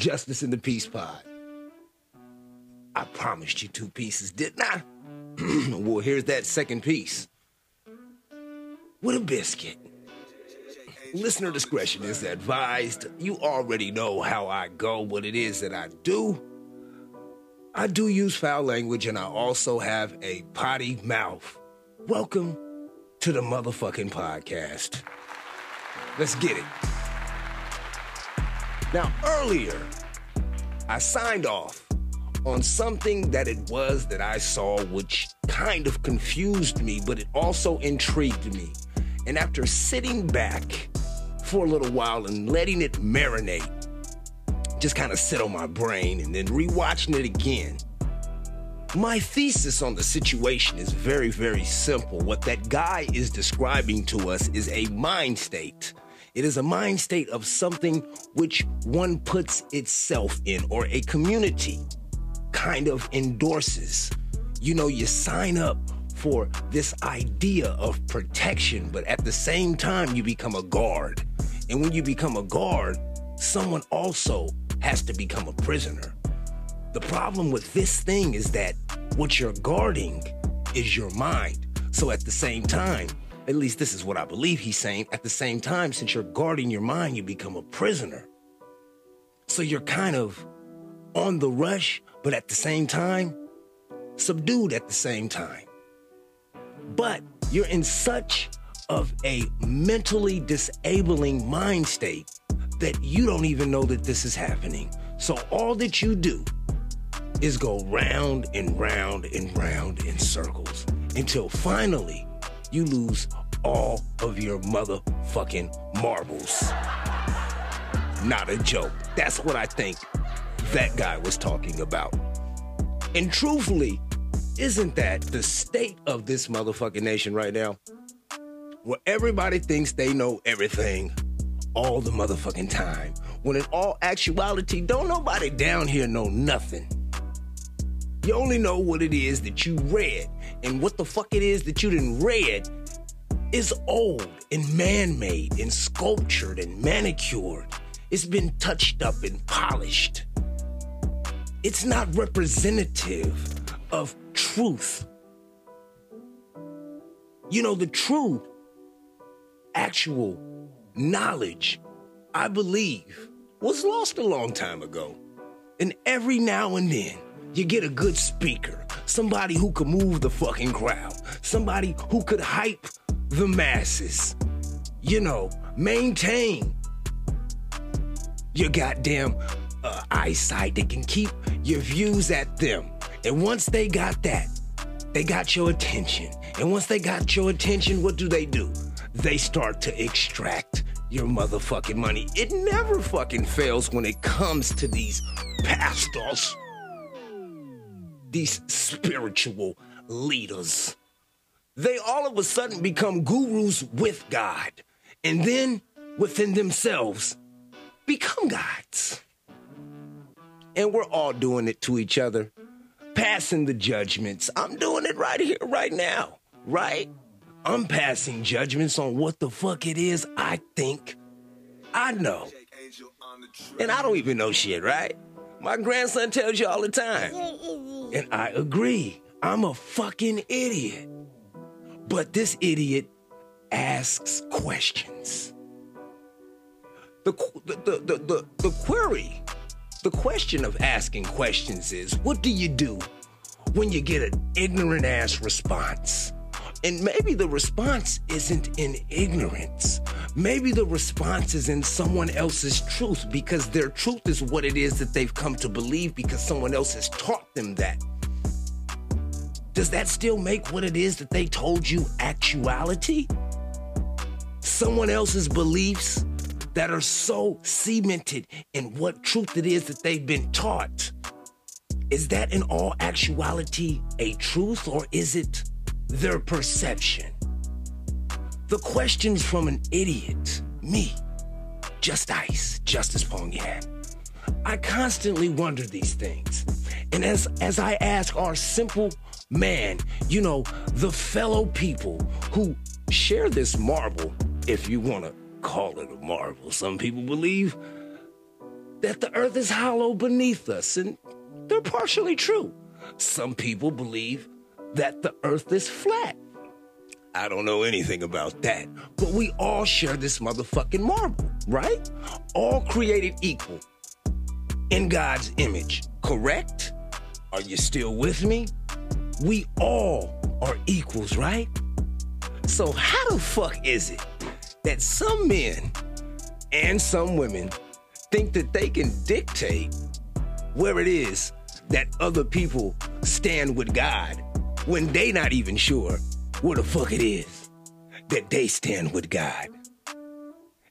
Justice and the Peace Pod. I promised you two pieces, didn't I? well, here's that second piece. With a biscuit. Listener discretion is advised. You already know how I go, what it is that I do. I do use foul language and I also have a potty mouth. Welcome to the motherfucking podcast. Let's get it. Now, earlier, I signed off on something that it was that I saw, which kind of confused me, but it also intrigued me. And after sitting back for a little while and letting it marinate, just kind of sit on my brain and then rewatching it again, my thesis on the situation is very, very simple. What that guy is describing to us is a mind state. It is a mind state of something which one puts itself in, or a community kind of endorses. You know, you sign up for this idea of protection, but at the same time, you become a guard. And when you become a guard, someone also has to become a prisoner. The problem with this thing is that what you're guarding is your mind. So at the same time, at least this is what I believe he's saying, at the same time, since you're guarding your mind, you become a prisoner. So you're kind of on the rush, but at the same time, subdued at the same time. But you're in such of a mentally disabling mind state that you don't even know that this is happening. So all that you do is go round and round and round in circles until finally you lose all of your motherfucking marbles. Not a joke. That's what I think that guy was talking about. And truthfully, isn't that the state of this motherfucking nation right now? Where everybody thinks they know everything all the motherfucking time. When in all actuality, don't nobody down here know nothing. You only know what it is that you read, and what the fuck it is that you didn't read is old and man-made and sculptured and manicured. It's been touched up and polished. It's not representative of truth. You know, the true, actual knowledge, I believe, was lost a long time ago. And every now and then, you get a good speaker, somebody who could move the fucking crowd, somebody who could hype the masses, you know, maintain your goddamn uh, eyesight that can keep your views at them. And once they got that, they got your attention. And once they got your attention, what do they do? They start to extract your motherfucking money. It never fucking fails when it comes to these pastors these spiritual leaders. They all of a sudden become gurus with God, and then within themselves become gods. And we're all doing it to each other, passing the judgments. I'm doing it right here, right now, right? I'm passing judgments on what the fuck it is I think I know. And I don't even know shit, right? My grandson tells you all the time. And I agree. I'm a fucking idiot. But this idiot asks questions. The, the, the, the, the, query, the question of asking questions is what do you do when you get an ignorant ass response? And maybe the response isn't in ignorance. Maybe the response is in someone else's truth because their truth is what it is that they've come to believe because someone else has taught them that. Does that still make what it is that they told you actuality? Someone else's beliefs that are so cemented in what truth it is that they've been taught. Is that in all actuality a truth or is it their perception. The questions from an idiot, me, just ice, Justice Pongyan. I constantly wonder these things. And as, as I ask our simple man, you know, the fellow people who share this marble, if you want to call it a marble, some people believe that the earth is hollow beneath us, and they're partially true. Some people believe that the earth is flat. I don't know anything about that, but we all share this motherfucking marble, right? All created equal in God's image, correct? Are you still with me? We all are equals, right? So, how the fuck is it that some men and some women think that they can dictate where it is that other people stand with God when they not even sure where the fuck it is that they stand with God.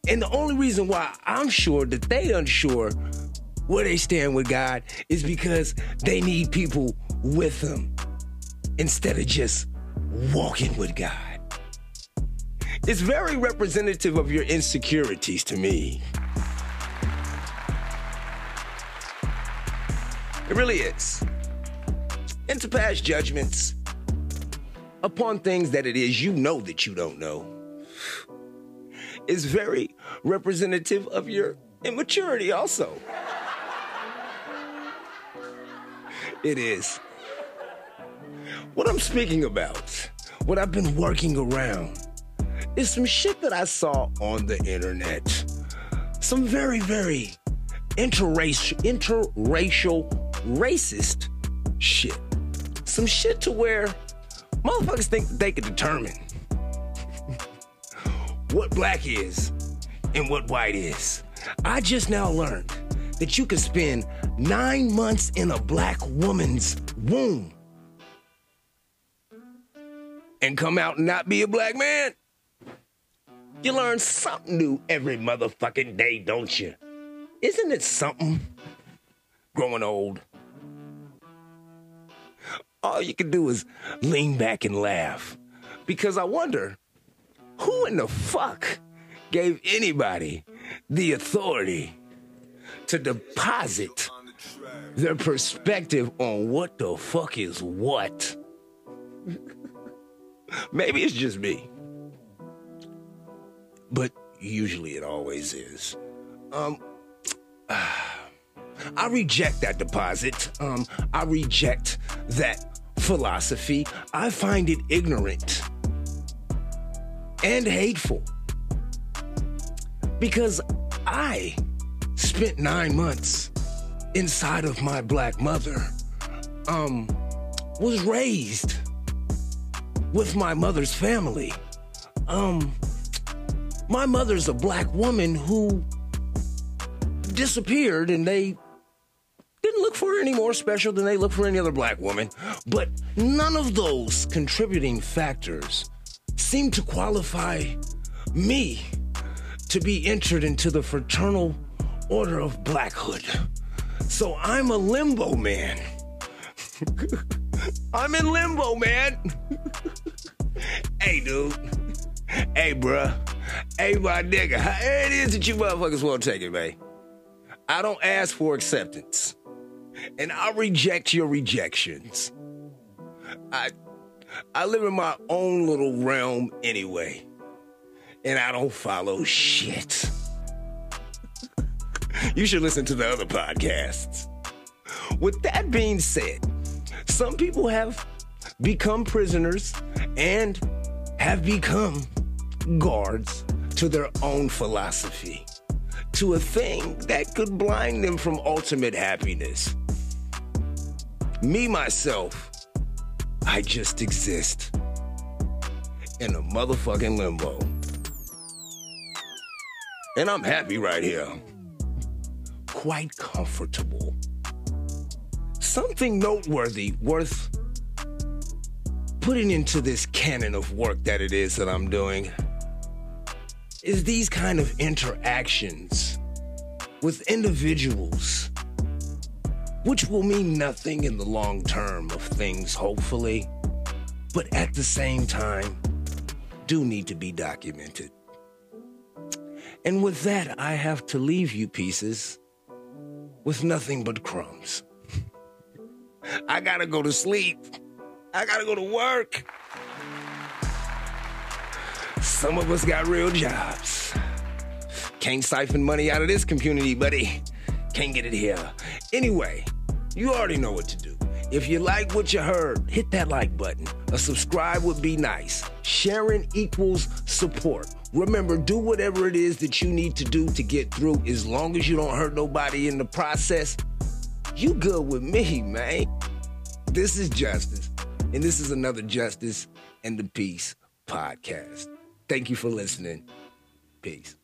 And the only reason why I'm sure that they unsure where they stand with God is because they need people with them instead of just walking with God. It's very representative of your insecurities to me. It really is. And to pass judgments upon things that it is you know that you don't know is very representative of your immaturity, also. It is. What I'm speaking about, what I've been working around, is some shit that I saw on the internet. Some very, very interracial, interracial, racist shit. Some shit to where motherfuckers think that they can determine what black is and what white is. I just now learned that you can spend nine months in a black woman's womb and come out and not be a black man. You learn something new every motherfucking day, don't you? Isn't it something? Growing old. All you can do is lean back and laugh. Because I wonder who in the fuck gave anybody the authority to deposit their perspective on what the fuck is what? Maybe it's just me but usually it always is. Um, I reject that deposit. Um, I reject that philosophy. I find it ignorant and hateful because I spent nine months inside of my black mother. Um, was raised with my mother's family. Um, my mother's a black woman who disappeared and they didn't look for her any more special than they look for any other black woman. But none of those contributing factors seem to qualify me to be entered into the fraternal order of blackhood. So I'm a limbo man. I'm in limbo, man. hey, dude. Hey, bruh. Hey, my nigga, how it is that you motherfuckers won't take it, man? I don't ask for acceptance. And I reject your rejections. I I live in my own little realm anyway. And I don't follow shit. you should listen to the other podcasts. With that being said, some people have become prisoners and have become guards to their own philosophy, to a thing that could blind them from ultimate happiness. Me, myself, I just exist in a motherfucking limbo. And I'm happy right here. Quite comfortable. Something noteworthy worth putting into this canon of work that it is that I'm doing is these kind of interactions with individuals, which will mean nothing in the long term of things, hopefully, but at the same time, do need to be documented. And with that, I have to leave you pieces with nothing but crumbs. I gotta go to sleep. I gotta go to work. Some of us got real jobs. Can't siphon money out of this community, buddy. Can't get it here. Anyway, you already know what to do. If you like what you heard, hit that like button. A subscribe would be nice. Sharing equals support. Remember, do whatever it is that you need to do to get through. As long as you don't hurt nobody in the process, you good with me, man. This is Justice, and this is another Justice and the Peace podcast. Thank you for listening. Peace.